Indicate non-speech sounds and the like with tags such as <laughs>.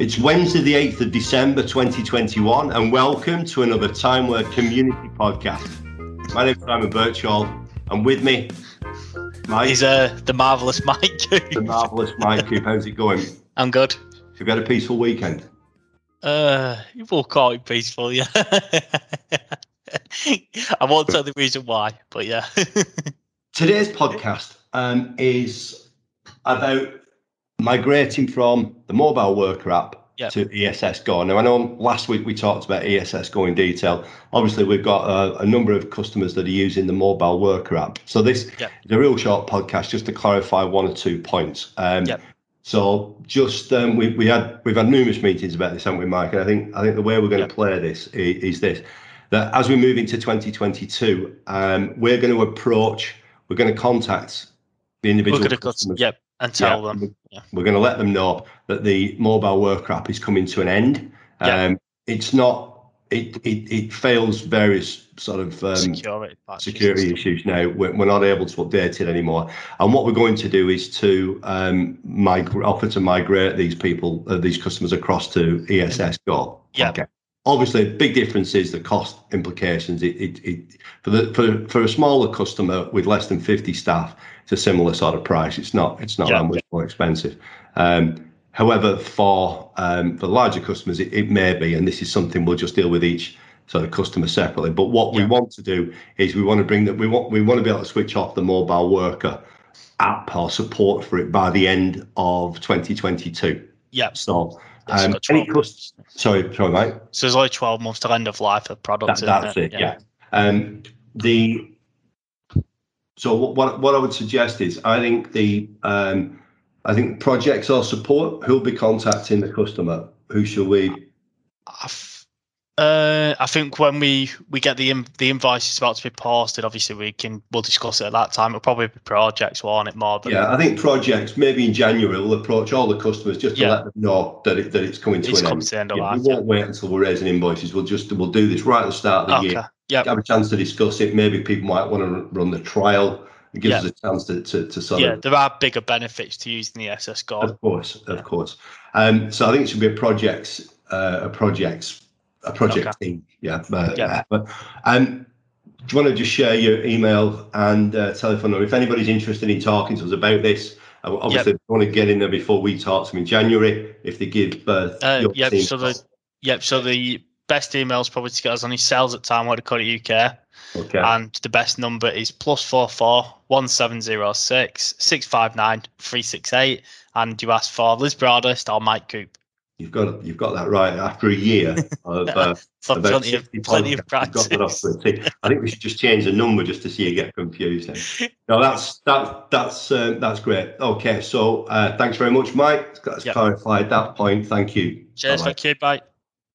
It's Wednesday, the 8th of December 2021, and welcome to another timeware Community podcast. My name is Simon Birchall, and with me, Mike. He's uh, the marvellous <laughs> Mike The marvellous Mike Coop. How's it going? I'm good. Have you had a peaceful weekend? Uh, you will call it peaceful, yeah. <laughs> I won't tell the reason why, but yeah. <laughs> Today's podcast um, is about migrating from the mobile worker app yep. to ESS Go. Now, I know last week we talked about ESS Go in detail. Obviously, we've got a, a number of customers that are using the mobile worker app. So this yep. is a real short podcast just to clarify one or two points. Um, yep. So just um, we, we had we've had numerous meetings about this, haven't we, Mike? And I think I think the way we're going to play this is, is, this: that as we move into 2022, um, we're going to approach, we're going to contact the individual customers. Yep and tell yeah, them. Yeah. We're going to let them know that the mobile work app is coming to an end. Yeah. Um, it's not. It, it it fails various sort of um, security, security issues now. We're, we're, not able to update it anymore. And what we're going to do is to um, migrate, offer to migrate these people, uh, these customers across to ESS Go. Yeah. Okay obviously a big difference is the cost implications. It, it, it, for the for, for a smaller customer with less than 50 staff it's a similar sort of price. It's not it's not yeah. that much more expensive. Um, however for um, for larger customers it, it, may be and this is something we'll just deal with each sort of customer separately. But what yeah. we want to do is we want to bring that we want we want to be able to switch off the mobile worker app or support for it by the end of 2022 yeah. So um, any costs? Sorry, sorry, mate. So there's only 12 months to end of life of products. That, that's it. it yeah. yeah. Um, the so what what I would suggest is I think the um, I think projects or support who'll be contacting the customer. Who shall we? Uh, I think when we we get the the invoice is about to be posted, obviously we can we'll discuss it at that time. It'll probably be projects on it more than yeah. I think projects maybe in January we'll approach all the customers just to yeah. let them know that it, that it's coming to it's an end. To end yeah, we won't yeah. wait until we're raising invoices. We'll just we'll do this right at the start of the okay. year. Yeah, have a chance to discuss it. Maybe people might want to run the trial. It gives us a chance to, to, to sort yeah, of. there are bigger benefits to using the ESS Go. Of course, of course. Um, so I think it should be a projects, uh, a projects a project okay. team. Yeah. But, yeah. But, um, do you want to just share your email and uh, telephone number if anybody's interested in talking to us about this? Uh, obviously, yep. want to get in there before we talk to them in January. If they give birth, uh, yep. So the yep. So the best email is probably to get us on his sales at timeware.co.uk. Okay. And the best number is plus four four one seven zero six six five nine three six eight. And you ask for Liz Broadhurst or Mike Coop. You've got you've got that right after a year <laughs> of uh, <laughs> about plenty of, plenty of practice. I think we should just change the number just to see you get confused. <laughs> No, that's that that's uh, that's great. Okay, so uh, thanks very much, Mike. That's yep. clarified that point. Thank you. Cheers. Bye-bye. Thank you. Bye.